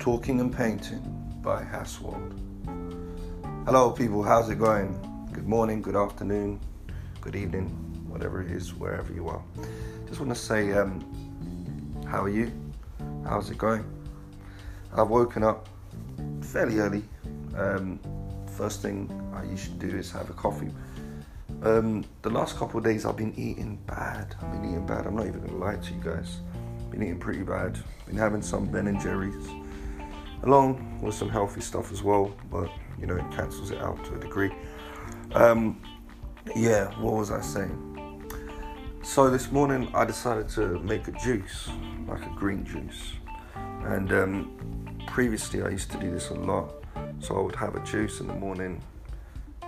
Talking and Painting by Haswald. Hello, people, how's it going? Good morning, good afternoon, good evening, whatever it is, wherever you are. Just want to say, um, how are you? How's it going? I've woken up fairly early. Um, first thing I usually do is have a coffee. Um, the last couple of days I've been eating bad. I've been eating bad. I'm not even gonna lie to you guys. Been eating pretty bad. Been having some Ben and Jerry's, along with some healthy stuff as well. But you know, it cancels it out to a degree. Um, yeah, what was I saying? So this morning I decided to make a juice, like a green juice. And um, previously I used to do this a lot. So I would have a juice in the morning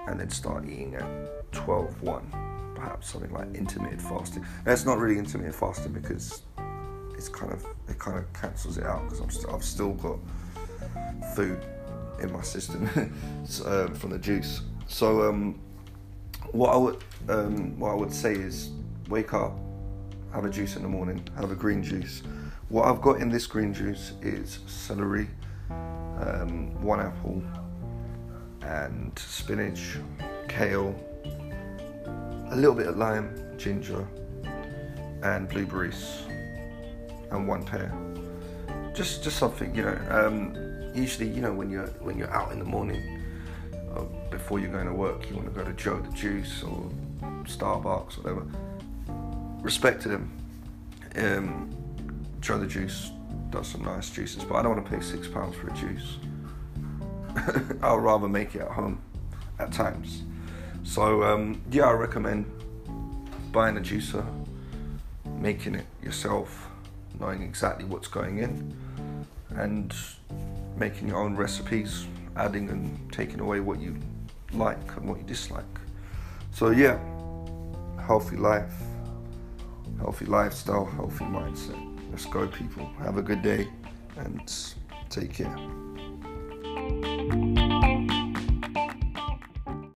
and then start eating at 12, 1, perhaps something like intermittent fasting. That's not really intermittent fasting because it's kind of it kind of cancels it out because I've still got food in my system um, from the juice. So um, what I would um, what I would say is wake up, have a juice in the morning, have a green juice. What I've got in this green juice is celery, um, one apple, and spinach, kale, a little bit of lime, ginger, and blueberries and one pear. Just just something, you know. Usually, you know, when you're when you're out in the morning uh, before you're going to work, you want to go to Joe the Juice or Starbucks, or whatever. Respect to them. Um, Joe the Juice does some nice juices, but I don't want to pay six pounds for a juice. I'll rather make it at home at times. So um, yeah, I recommend buying a juicer, making it yourself, knowing exactly what's going in, and making your own recipes, adding and taking away what you like and what you dislike. So yeah, healthy life, healthy lifestyle, healthy mindset. Let's go, people. Have a good day and take care.